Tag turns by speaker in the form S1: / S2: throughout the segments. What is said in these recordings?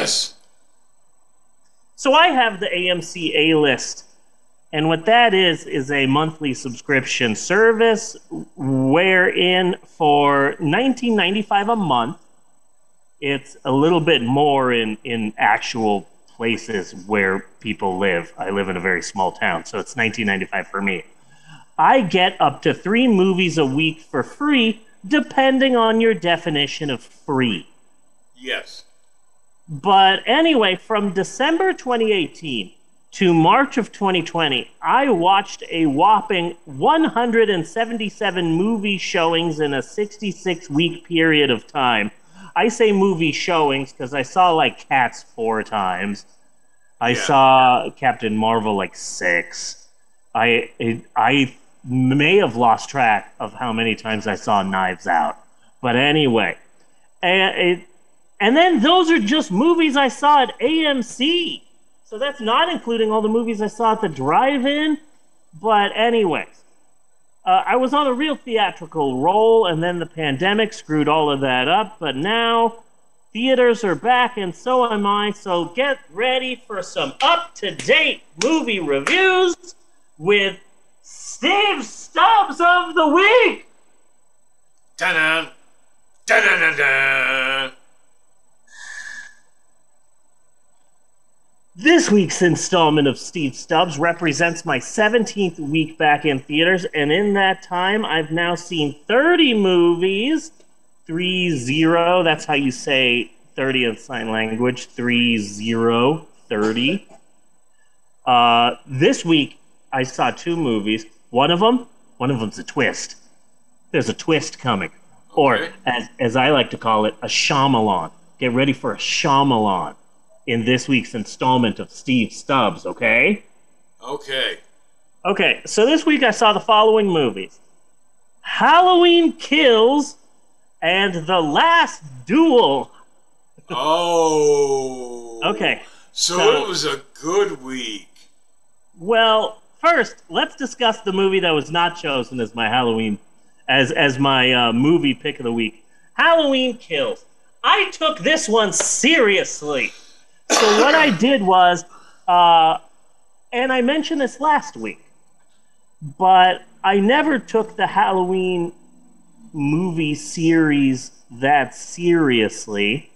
S1: Yes.
S2: So I have the AMC A list. And what that is, is a monthly subscription service wherein for $19.95 a month, it's a little bit more in, in actual places where people live. I live in a very small town, so it's $19.95 for me. I get up to three movies a week for free, depending on your definition of free.
S1: Yes.
S2: But anyway, from December 2018 to March of 2020, I watched a whopping 177 movie showings in a 66 week period of time. I say movie showings because I saw like Cats four times. I
S1: Yeah.
S2: saw Captain Marvel like six. I it, I may have lost track of how many times I saw Knives Out. But anyway, and it, and then those are just movies I saw at AMC. So that's not including all the movies I saw at the drive-in. But anyways, uh, I was on a real theatrical roll, and then the pandemic screwed all of that up. But now theaters are back, and so am I. So get ready for some up-to-date movie reviews with Steve's Stubs of the Week.
S1: Dun dun dun dun dun.
S2: This week's installment of Steve's Stubs represents my 17th week back in theaters, and in that time, I've now seen 30 movies. 3 0, that's how you say 30 in sign language. 3 0, 30. Uh, this week, I saw two movies. One of them, one of them's a twist. There's a twist coming. Or, as, as I like to call it, a Shyamalan. Get ready for a Shyamalan in this week's installment of Steve's Stubs, okay?
S1: Okay.
S2: Okay, so this week I saw the following movies Halloween Kills and The Last Duel.
S1: Oh.
S2: Okay,
S1: So,
S2: So-
S1: it was a good week.
S2: well, first, let's discuss the movie that was not chosen as my Halloween, as, as my uh, movie pick of the week Halloween Kills. I took this one seriously. So, what I did was, uh, and I mentioned this last week, but I never took the Halloween movie series that seriously.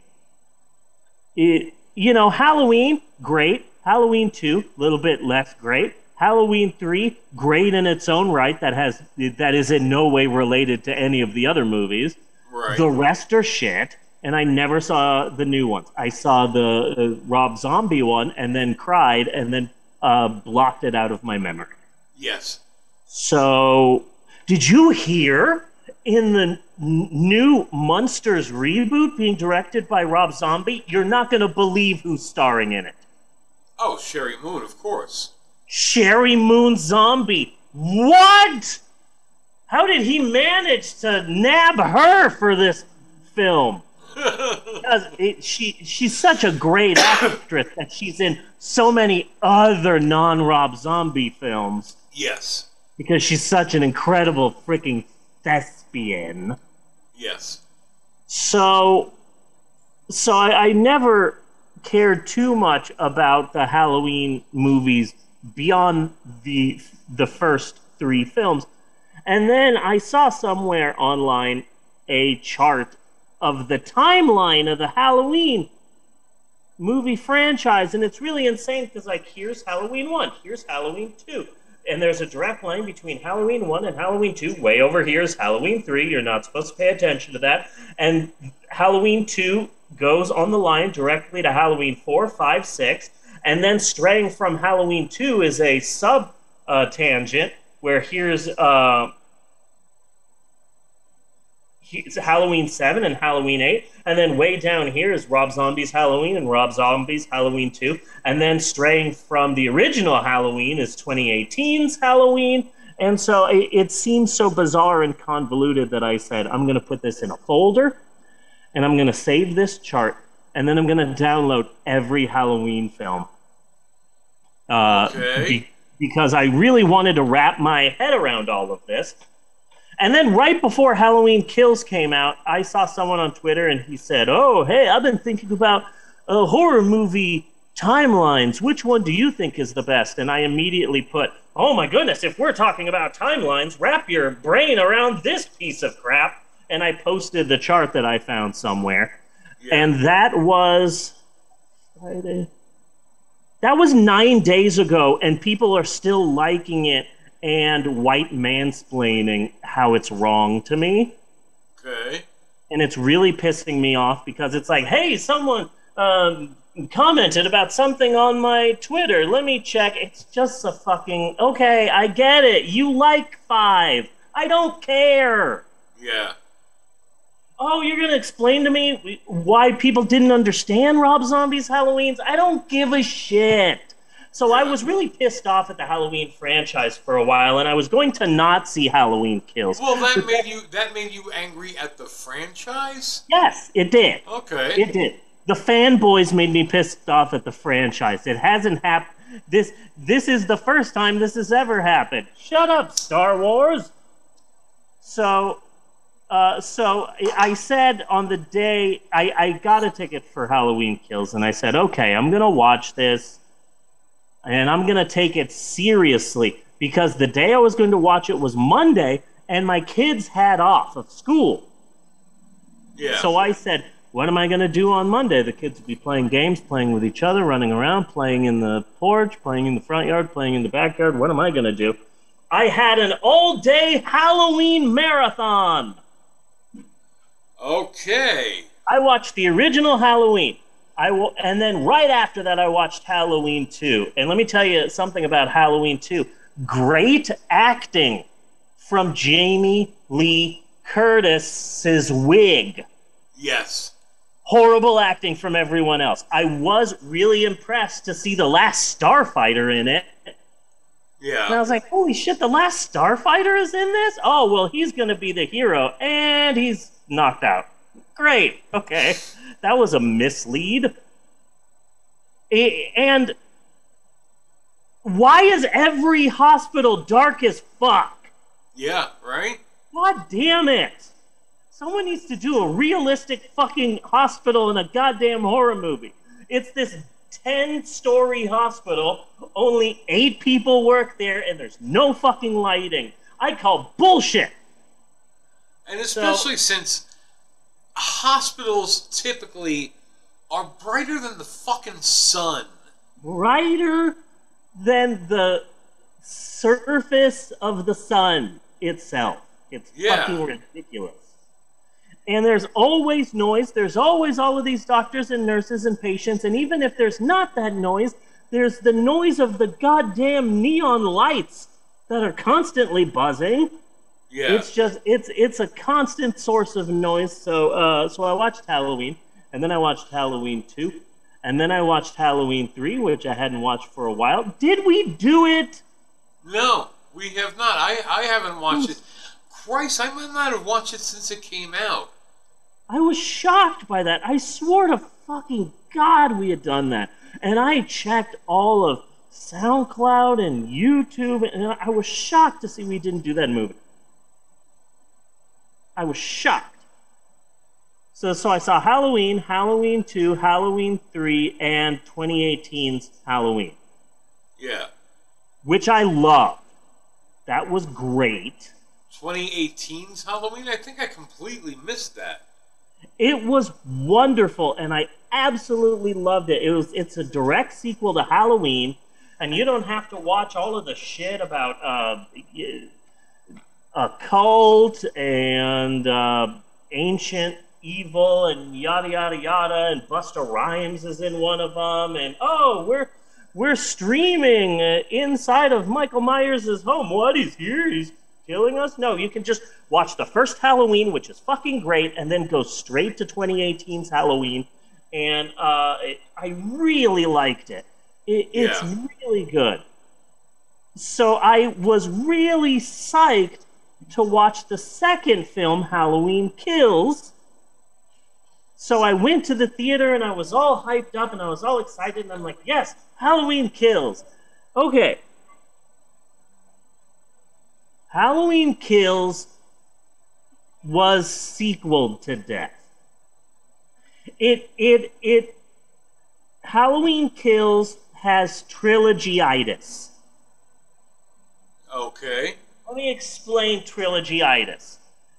S2: It, you know, Halloween, great. Halloween 2, a little bit less great. Halloween 3, great in its own right. That has that is in no way related to any of the other movies.
S1: Right.
S2: The rest are shit, and I never saw the new ones. I saw the uh, Rob Zombie one and then cried and then uh, blocked it out of my memory.
S1: yes.
S2: So, did you hear in the new Monsters reboot being directed by Rob Zombie? You're not going to believe who's starring in it.
S1: Oh, Sheri Moon, of course.
S2: Sheri Moon Zombie. What? How did he manage to nab her for this film? Because it, she she's such a great actress that she's in so many other non Rob Zombie films
S1: yes.
S2: because she's such an incredible freaking thespian.
S1: Yes.
S2: So, so I, I never cared too much about the Halloween movies beyond the the first three films, and then I saw somewhere online a chart of the timeline of the Halloween movie franchise, and it's really insane because like here's Halloween one, here's Halloween two, and there's a direct line between Halloween one and Halloween two. Way over here is Halloween three. You're not supposed to pay attention to that, and Halloween two goes on the line directly to Halloween four, five, six, and then straying from Halloween two is a sub uh, tangent where here's. Uh, it's Halloween 7 and Halloween 8. And then way down here is Rob Zombie's Halloween and Rob Zombie's Halloween 2. And then straying from the original Halloween is 2018's Halloween. And so it, it seems so bizarre and convoluted that I said, I'm going to put this in a folder and I'm going to save this chart. And then I'm going to download every Halloween film. Uh,
S1: Okay.
S2: be- because I really wanted to wrap my head around all of this. And then right before Halloween Kills came out, I saw someone on Twitter and he said, "Oh, hey, I've been thinking about uh, horror movie timelines. Which one do you think is the best? And I immediately put, oh my goodness, if we're talking about timelines, wrap your brain around this piece of crap. And I posted the chart that I found somewhere.
S1: Yeah.
S2: And that was Friday. That was nine days ago, and people are still liking it and white mansplaining how it's wrong to me.
S1: Okay.
S2: And it's really pissing me off because it's like, hey, someone um, commented about something on my Twitter. Let me check. It's just a fucking. Okay, I get it. You like five. I don't care.
S1: Yeah.
S2: Oh, you're gonna explain to me why people didn't understand Rob Zombie's Halloween's? I don't give a shit. So I was really pissed off at the Halloween franchise for a while, and I was going to not see Halloween Kills.
S1: Well, that made you that made you angry at the franchise.
S2: Yes, it did.
S1: Okay.
S2: It did. The fanboys made me pissed off at the franchise. It hasn't happened. This this is the first time this has ever happened. Shut up, Star Wars. So, uh, so I said on the day I, I got a ticket for Halloween Kills, and I said, okay, I'm gonna watch this, and I'm gonna take it seriously because the day I was going to watch it was Monday, and my kids had off of school.
S1: yeah.
S2: So I said, what am I going to do on Monday? The kids will be playing games, playing with each other, running around, playing in the porch, playing in the front yard, playing in the backyard. What am I going to do? I had an all day Halloween marathon.
S1: okay.
S2: I watched the original Halloween. I will, and then right after that, I watched Halloween 2. And let me tell you something about Halloween 2. Great acting from Jamie Lee Curtis's wig.
S1: Yes.
S2: horrible acting from everyone else. I was really impressed to see the last Starfighter in it. Yeah. And I was like, holy shit, the last Starfighter is in this? Oh, well, he's going to be the hero. And he's knocked out. Great. Okay. That was a mislead. And why is every hospital dark as fuck?
S1: Yeah. Right.
S2: God damn it. Someone needs to do a realistic fucking hospital in a goddamn horror movie. It's this 10 story hospital, only eight people work there, and there's no fucking lighting. I call bullshit.
S1: And especially since hospitals typically are brighter than the fucking sun.
S2: Brighter than the surface of the sun itself. It's
S1: Yeah.
S2: fucking ridiculous. And there's always noise. There's always all of these doctors and nurses and patients. And even if there's not that noise, there's the noise of the goddamn neon lights that are constantly buzzing.
S1: Yeah.
S2: It's just it's it's a constant source of noise. So uh, so I watched Halloween, and then I watched Halloween two, and then I watched Halloween three, which I hadn't watched for a while. Did we do it?
S1: no, we have not. I I haven't watched it. Christ, I might not have watched it since it came out.
S2: I was shocked by that. I swore to fucking God we had done that. And I checked all of SoundCloud and YouTube, and I was shocked to see we didn't do that movie. I was shocked. So, so I saw Halloween, Halloween 2, Halloween 3, and 2018's Halloween,
S1: Yeah.
S2: which I loved. That was great.
S1: 2018's Halloween. I think I completely missed that.
S2: It was wonderful, and I absolutely loved it. It was it's a direct sequel to Halloween, and you don't have to watch all of the shit about uh, y- a cult and uh, ancient evil and yada yada yada. And Busta Rhymes is in one of them, and oh, we're we're streaming inside of Michael Myers' home. What? He's here. He's killing us? No, you can just watch the first Halloween, which is fucking great, and then go straight to 2018's Halloween. And uh, it, I really liked it. it it's
S1: Yeah.
S2: really good. So I was really psyched to watch the second film, Halloween Kills. So I went to the theater and I was all hyped up and I was all excited and I'm like, yes, Halloween Kills. Okay, Halloween Kills was sequeled to death. It it it Halloween Kills has trilogyitis.
S1: Okay.
S2: Let me explain trilogyitis.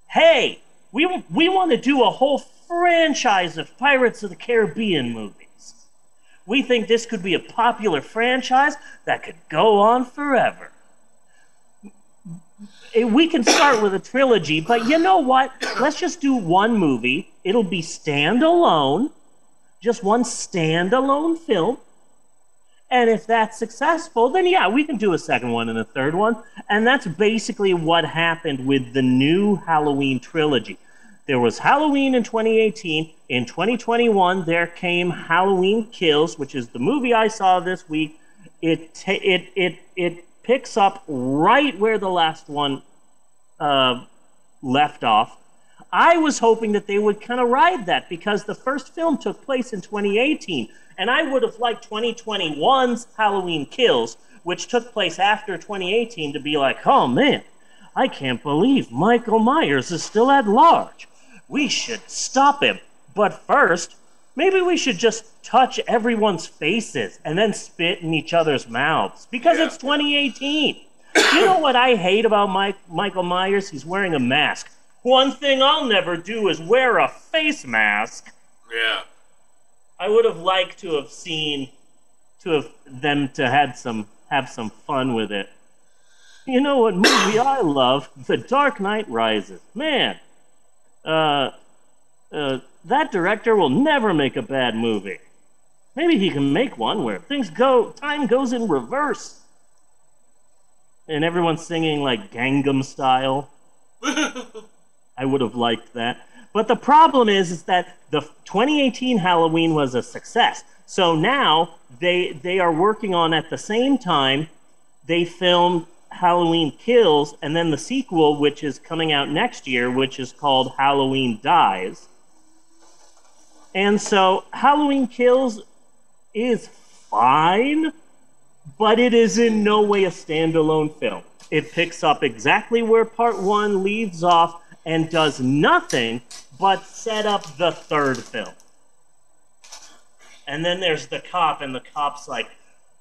S2: Hey, we, we want to do a whole franchise of Pirates of the Caribbean movies. We think this could be a popular franchise that could go on forever. Eh, We can start with a trilogy, but you know what? Let's just do one movie. It'll be standalone, just one standalone film. And if that's successful, then yeah, we can do a second one and a third one. And that's basically what happened with the new Halloween trilogy. There was Halloween in 2018. In 2021, there came Halloween Kills, which is the movie I saw this week. It it it it picks up right where the last one uh, left off. I was hoping that they would kind of ride that because the first film took place in 2018, and I would have liked 2021's Halloween Kills, which took place after 2018, to be like, oh man, I can't believe Michael Myers is still at large. We should stop him. But first, maybe we should just touch everyone's faces and then spit in each other's mouths because
S1: Yeah.
S2: it's 2018. you know what I hate about Mike, Michael Myers? He's wearing a mask. One thing I'll never do is wear a face mask.
S1: Yeah.
S2: I would have liked to have seen to have them to had some have some fun with it. You know what movie I love? The Dark Knight Rises. Man, uh, uh, that director will never make a bad movie. Maybe he can make one where things go, time goes in reverse, and everyone's singing like Gangnam Style. I would have liked that. But the problem is, is that the 2018 Halloween was a success. So now they they are working on at the same time. They filmed Halloween Kills, and then the sequel, which is coming out next year, which is called Halloween Dies. And so Halloween Kills is fine, but it is in no way a standalone film. It picks up exactly where part one leaves off and does nothing but set up the third film. And then there's the cop, and the cop's like,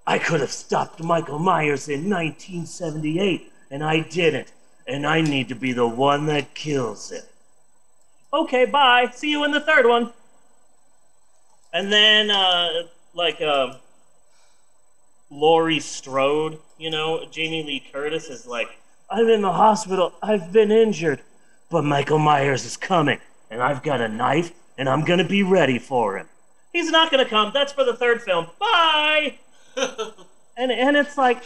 S2: I could have stopped Michael Myers in 1978, and I didn't. And I need to be the one that kills him. Okay, bye. See you in the third one. And then, uh, like, uh, Laurie Strode, you know, Jamie Lee Curtis is like, I'm in the hospital. I've been injured. But Michael Myers is coming, and I've got a knife, and I'm going to be ready for him. He's not going to come. That's for the third film. Bye! and, and it's like,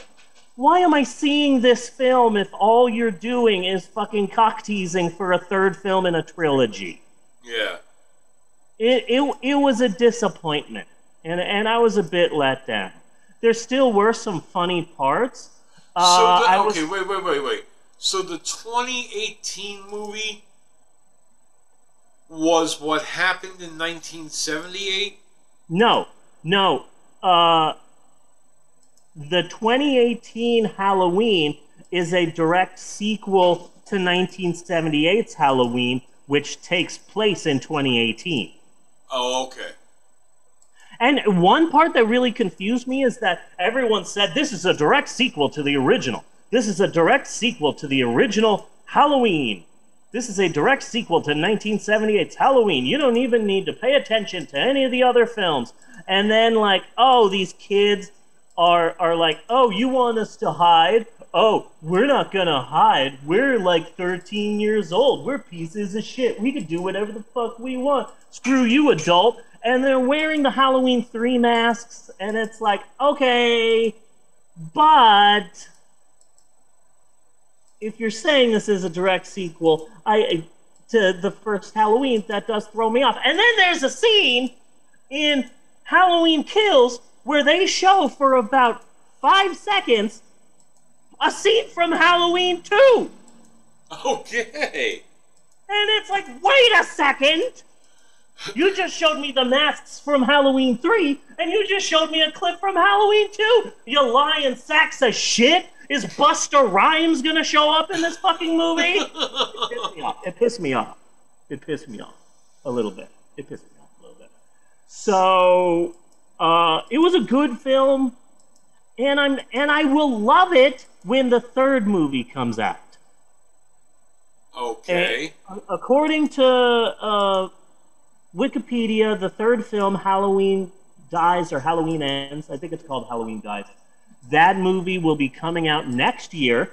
S2: why am I seeing this film if all you're doing is fucking cock teasing for a third film in a trilogy?
S1: yeah.
S2: it, it, it was a disappointment, and, and I was a bit let down. There still were some funny parts. Uh,
S1: So the,
S2: I was-
S1: okay, wait, wait, wait, wait. So the 2018 movie was what happened in 1978.
S2: no, no. Uh, the 2018 Halloween is a direct sequel to 1978's Halloween, which takes place in 2018.
S1: Oh, okay.
S2: And one part that really confused me is that everyone said this is a direct sequel to the original. This is a direct sequel to the original Halloween. This is a direct sequel to 1978's Halloween. You don't even need to pay attention to any of the other films. And then, like, oh, these kids are, are like, oh, you want us to hide? Oh, we're not gonna hide. We're like 13 years old. We're pieces of shit. We can do whatever the fuck we want. Screw you, adult. And they're wearing the Halloween 3 masks, and it's like, okay, but if you're saying this is a direct sequel, I to the first Halloween, that does throw me off. And then there's a scene in Halloween Kills where they show for about five seconds a scene from Halloween 2.
S1: Okay.
S2: And it's like, wait a second! You just showed me the masks from Halloween 3, and you just showed me a clip from Halloween 2! You lying sacks of shit! Is Busta Rhymes gonna show up in this fucking movie? It pissed me off. It pissed me off. It pissed me off. A little bit. It pissed me off a little bit. So, Uh, it was a good film, and I'm and I will love it when the third movie comes out.
S1: Okay.
S2: And according to uh, Wikipedia, the third film, Halloween Dies or Halloween Ends, I think it's called Halloween Dies. That movie will be coming out next year,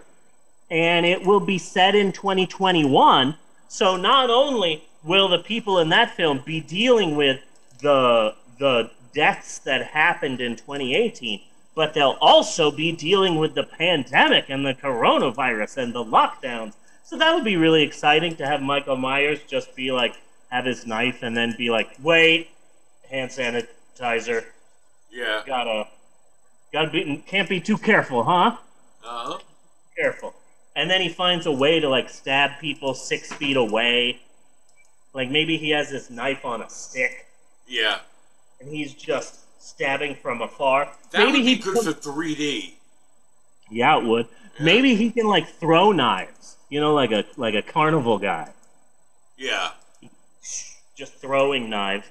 S2: and it will be set in 2021. So not only will the people in that film be dealing with the the deaths that happened in 2018, but they'll also be dealing with the pandemic and the coronavirus and the lockdowns. So that would be really exciting to have Michael Myers just be like, have his knife and then be like, wait, hand sanitizer.
S1: Yeah.
S2: Gotta, gotta be, can't be too careful, huh?
S1: Uh huh.
S2: Careful. And then he finds a way to like stab people six feet away. Like maybe he has this knife on a stick
S1: Yeah.
S2: and he's just stabbing from afar.
S1: That
S2: maybe
S1: would be
S2: he
S1: good
S2: could-
S1: for 3D.
S2: Yeah, it would. Maybe he can like throw knives. You know, like a like a carnival guy,
S1: Yeah.
S2: just throwing knives.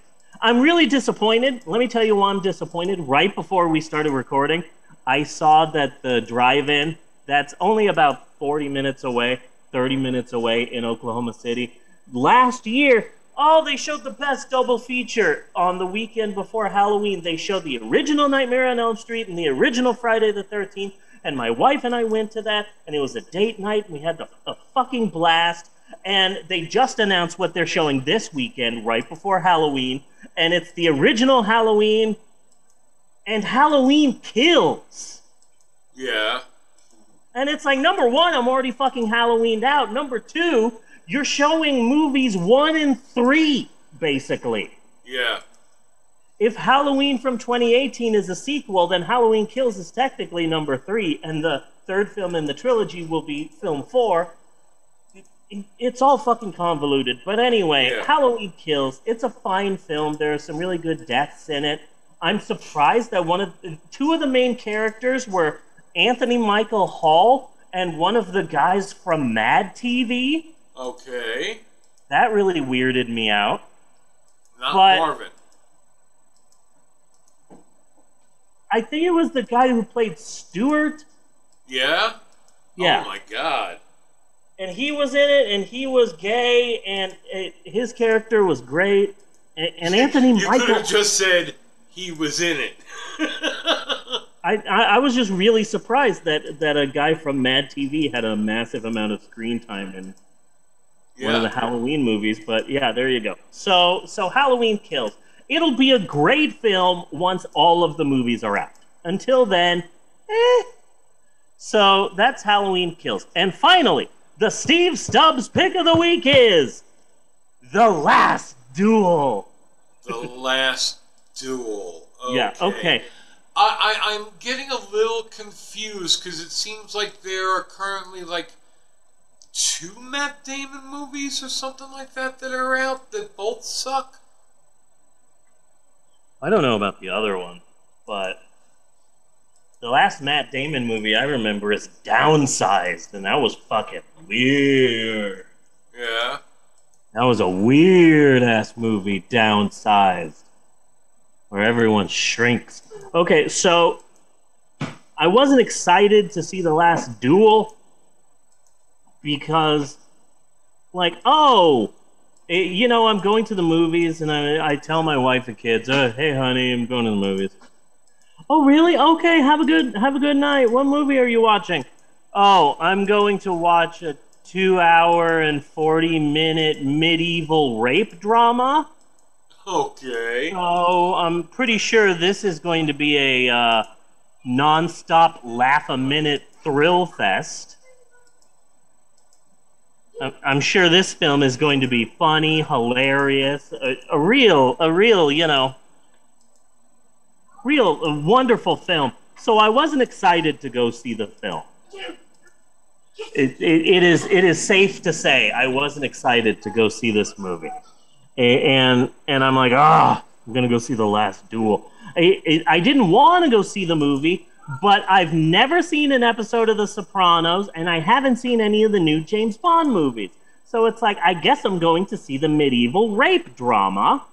S2: I'm really disappointed. Let me tell you why I'm disappointed. Right before we started recording, I saw that the drive-in that's only about 40 minutes away, 30 minutes away in Oklahoma City. Last year, oh, they showed the best double feature on the weekend before Halloween. They showed the original Nightmare on Elm Street and the original Friday the 13th. And my wife and I went to that, and it was a date night, and we had the, a fucking blast. And they just announced what they're showing this weekend, right before Halloween. And it's the original Halloween, and Halloween kills.
S1: Yeah.
S2: And it's like, number one, I'm already fucking Halloweened out. Number two, you're showing movies one and three, basically.
S1: Yeah.
S2: If Halloween from 2018 is a sequel, then Halloween Kills is technically number three, and the third film in the trilogy will be film four. It- It's all fucking convoluted. But anyway,
S1: Yeah.
S2: Halloween Kills, it's a fine film. There are some really good deaths in it. I'm surprised that one of two of the main characters were Anthony Michael Hall and one of the guys from Mad TV.
S1: Okay.
S2: That really weirded me out.
S1: Not
S2: But-
S1: Marvin.
S2: I think it was the guy who played Stewart.
S1: Yeah?
S2: Yeah.
S1: Oh my god.
S2: And he was in it, and he was gay, and it, his character was great. And, and Anthony
S1: You could
S2: Michael,
S1: have just said he was in it.
S2: I, I, I was just really surprised that that a guy from Mad TV had a massive amount of screen time in one of the. Halloween movies. But yeah, there you go. So so Halloween Kills. It'll be a great film once all of the movies are out. Until then, eh. So that's Halloween Kills. And finally, the Steve's Stubs pick of the week is The Last Duel.
S1: The last duel. Okay.
S2: Yeah, okay.
S1: I, I, I'm getting a little confused because it seems like there are currently like two Matt Damon movies or something like that that are out that both suck.
S2: I don't know about the other one, but the last Matt Damon movie I remember is Downsized, and that was fucking weird.
S1: Yeah.
S2: That was a weird ass movie, Downsized, where everyone shrinks. Okay, so I wasn't excited to see the last duel because, like, oh, it, you know, I'm going to the movies, and I, I tell my wife and kids, uh, "Hey, honey, I'm going to the movies." Oh, really? Okay, have a good have a good night. What movie are you watching? Oh, I'm going to watch a two hour and 40 minute medieval rape drama.
S1: Okay.
S2: So I'm pretty sure this is going to be a uh, non stop laugh a minute thrill fest. I'm- I'm sure this film is going to be funny, hilarious, a, a real, a real, you know, real, a wonderful film. So I wasn't excited to go see the film. It, it, it is it is safe to say I wasn't excited to go see this movie, and and I'm like ah I'm gonna go see the Last Duel. I, I- I didn't want to go see the movie, but I've never seen an episode of The Sopranos, and I haven't seen any of the new James Bond movies. So it's like I guess I'm going to see the medieval rape drama.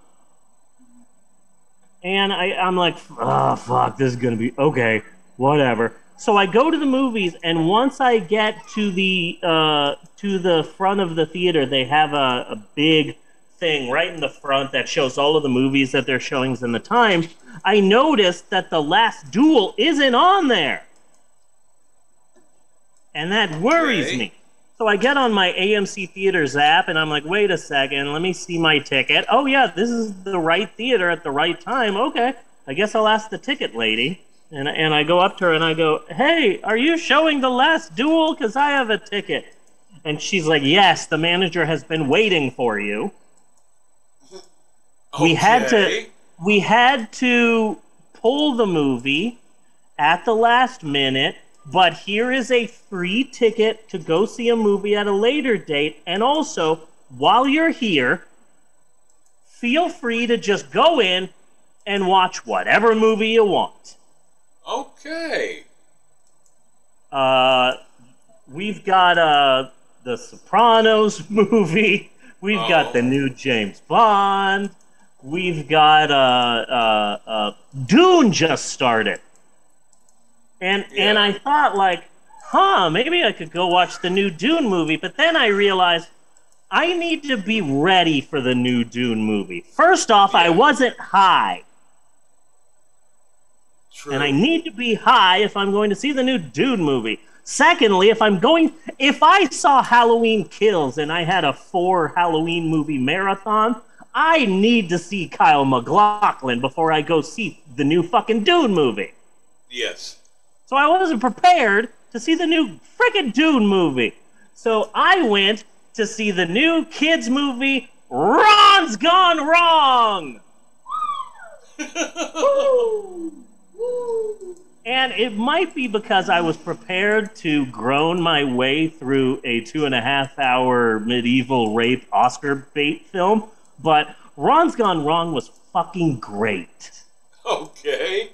S2: And I, I'm like, oh fuck, this is gonna be okay, whatever. So I go to the movies, and once I get to the uh, to the front of the theater, they have a, a big thing right in the front that shows all of the movies that they're showing in the time. I noticed that the last duel isn't on there, and that worries
S1: Okay.
S2: me. So I get on my AMC Theaters app and I'm like, wait a second, let me see my ticket. Oh, yeah, this is the right theater at the right time. Okay, I guess I'll ask the ticket lady. And, and I go up to her and I go, hey, are you showing the last duel? Because I have a ticket. And she's like, yes, the manager has been waiting for you. We had to we had to pull the movie at the last minute, but here is a free ticket to go see a movie at a later date. And also, while you're here, feel free to just go in and watch whatever movie you want.
S1: Okay.
S2: Uh, we've got uh, the Sopranos movie. We've
S1: Oh.
S2: got the new James Bond. We've got uh, uh, uh, Dune just started, and and I thought like, huh, maybe I could go watch the new Dune movie. But then I realized I need to be ready for the new Dune movie. First off, I wasn't high.
S1: True.
S2: and I need to be high if I'm going to see the new Dune movie. Secondly, if I'm going, if I saw Halloween Kills and I had a four Halloween movie marathon, I need to see Kyle MacLachlan before I go see the new fucking Dune movie.
S1: yes.
S2: So I wasn't prepared to see the new frickin' Dune movie. So I went to see the new kids movie, Ron's Gone Wrong. And it might be because I was prepared to groan my way through a two and a half hour medieval rape Oscar bait film, but Ron's Gone Wrong was fucking great.
S1: Okay.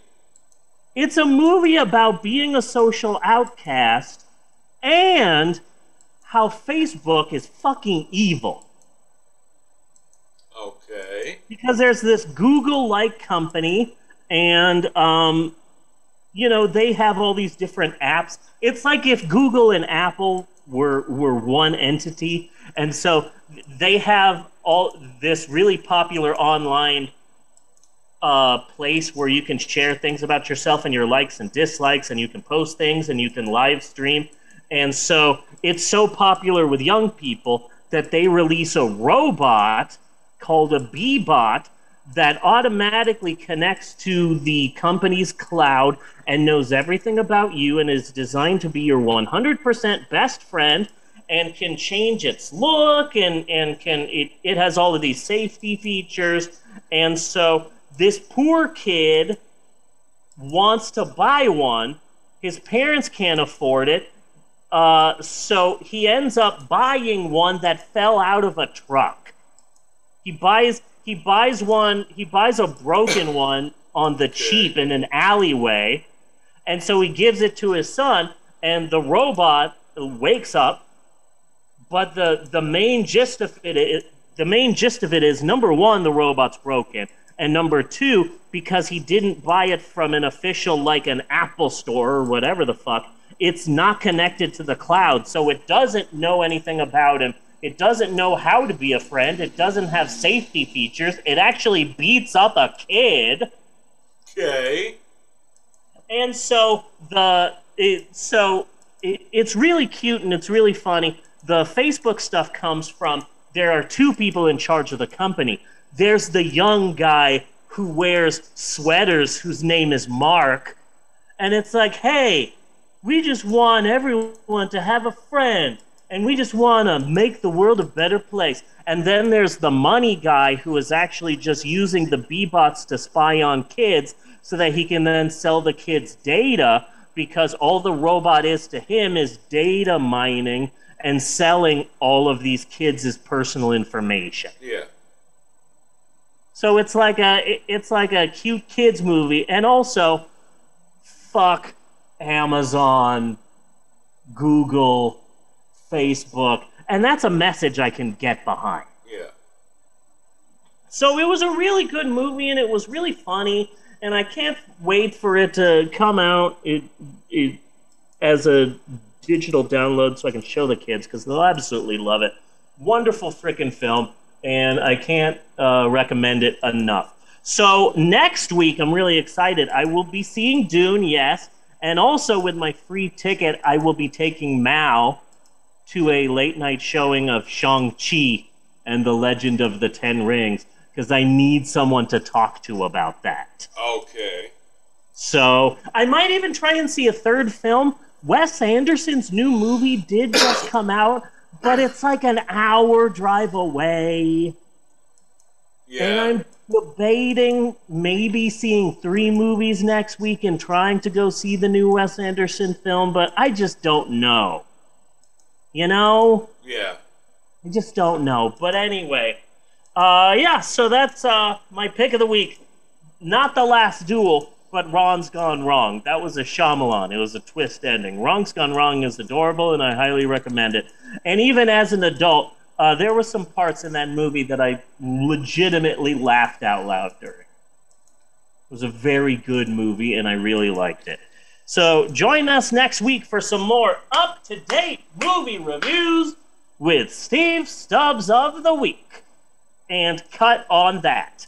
S2: It's a movie about being a social outcast and how Facebook is fucking evil.
S1: Okay.
S2: because there's this Google like company, and um, you know they have all these different apps. It's like if Google and Apple were were one entity, and so they have all this really popular online uh, place where you can share things about yourself and your likes and dislikes, and you can post things and you can live stream. And so it's so popular with young people that they release a robot called a B-bot that automatically connects to the company's cloud and knows everything about you and is designed to be your 100% best friend and can change its look and, and can it, it has all of these safety features and so this poor kid wants to buy one. His parents can't afford it. Uh, so he ends up buying one that fell out of a truck. He buys he buys one he buys a broken one on the cheap in an alleyway. And so he gives it to his son and the robot wakes up. But the the main gist of it is, the main gist of it is number one the robot's broken and number two because he didn't buy it from an official like an apple store or whatever the fuck it's not connected to the cloud so it doesn't know anything about him it doesn't know how to be a friend it doesn't have safety features it actually beats up a kid
S1: Okay.
S2: and so the it, so it, it's really cute and it's really funny. The Facebook stuff comes from there are two people in charge of the company. There's the young guy who wears sweaters whose name is Mark, and it's like, hey, we just want everyone to have a friend, and we just want to make the world a better place. And then there's the money guy who is actually just using the B-bots to spy on kids so that he can then sell the kids data because all the robot is to him is data mining and selling all of these kids' personal information.
S1: Yeah.
S2: So it's like a it's like a cute kids movie, and also, fuck Amazon, Google, Facebook, and that's a message I can get behind.
S1: Yeah.
S2: So it was a really good movie, and it was really funny. And I can't wait for it to come out it, it, as a digital download so I can show the kids because they'll absolutely love it. Wonderful freaking film, and I can't uh, recommend it enough. So next week, I'm really excited. I will be seeing Dune, yes, and also with my free ticket, I will be taking Mao to a late night showing of Shang-Chi and the Legend of the Ten Rings because I need someone to talk to about that.
S1: Okay.
S2: So I might even try and see a third film. Wes Anderson's new movie did just come out, but it's like an hour drive away.
S1: Yeah.
S2: And I'm debating maybe seeing three movies next week and trying to go see the new Wes Anderson film, but I just don't know. You know?
S1: yeah.
S2: I just don't know. But anyway, uh, yeah, so that's uh, my pick of the week. Not the last duel, but Ron's Gone Wrong. That was a Shyamalan. It was a twist ending. Ron's Gone Wrong is adorable, and I highly recommend it. And even as an adult, uh, there were some parts in that movie that I legitimately laughed out loud during. It was a very good movie, and I really liked it. So join us next week for some more up to date movie reviews with Steve's Stubs of the Week. And cut on that.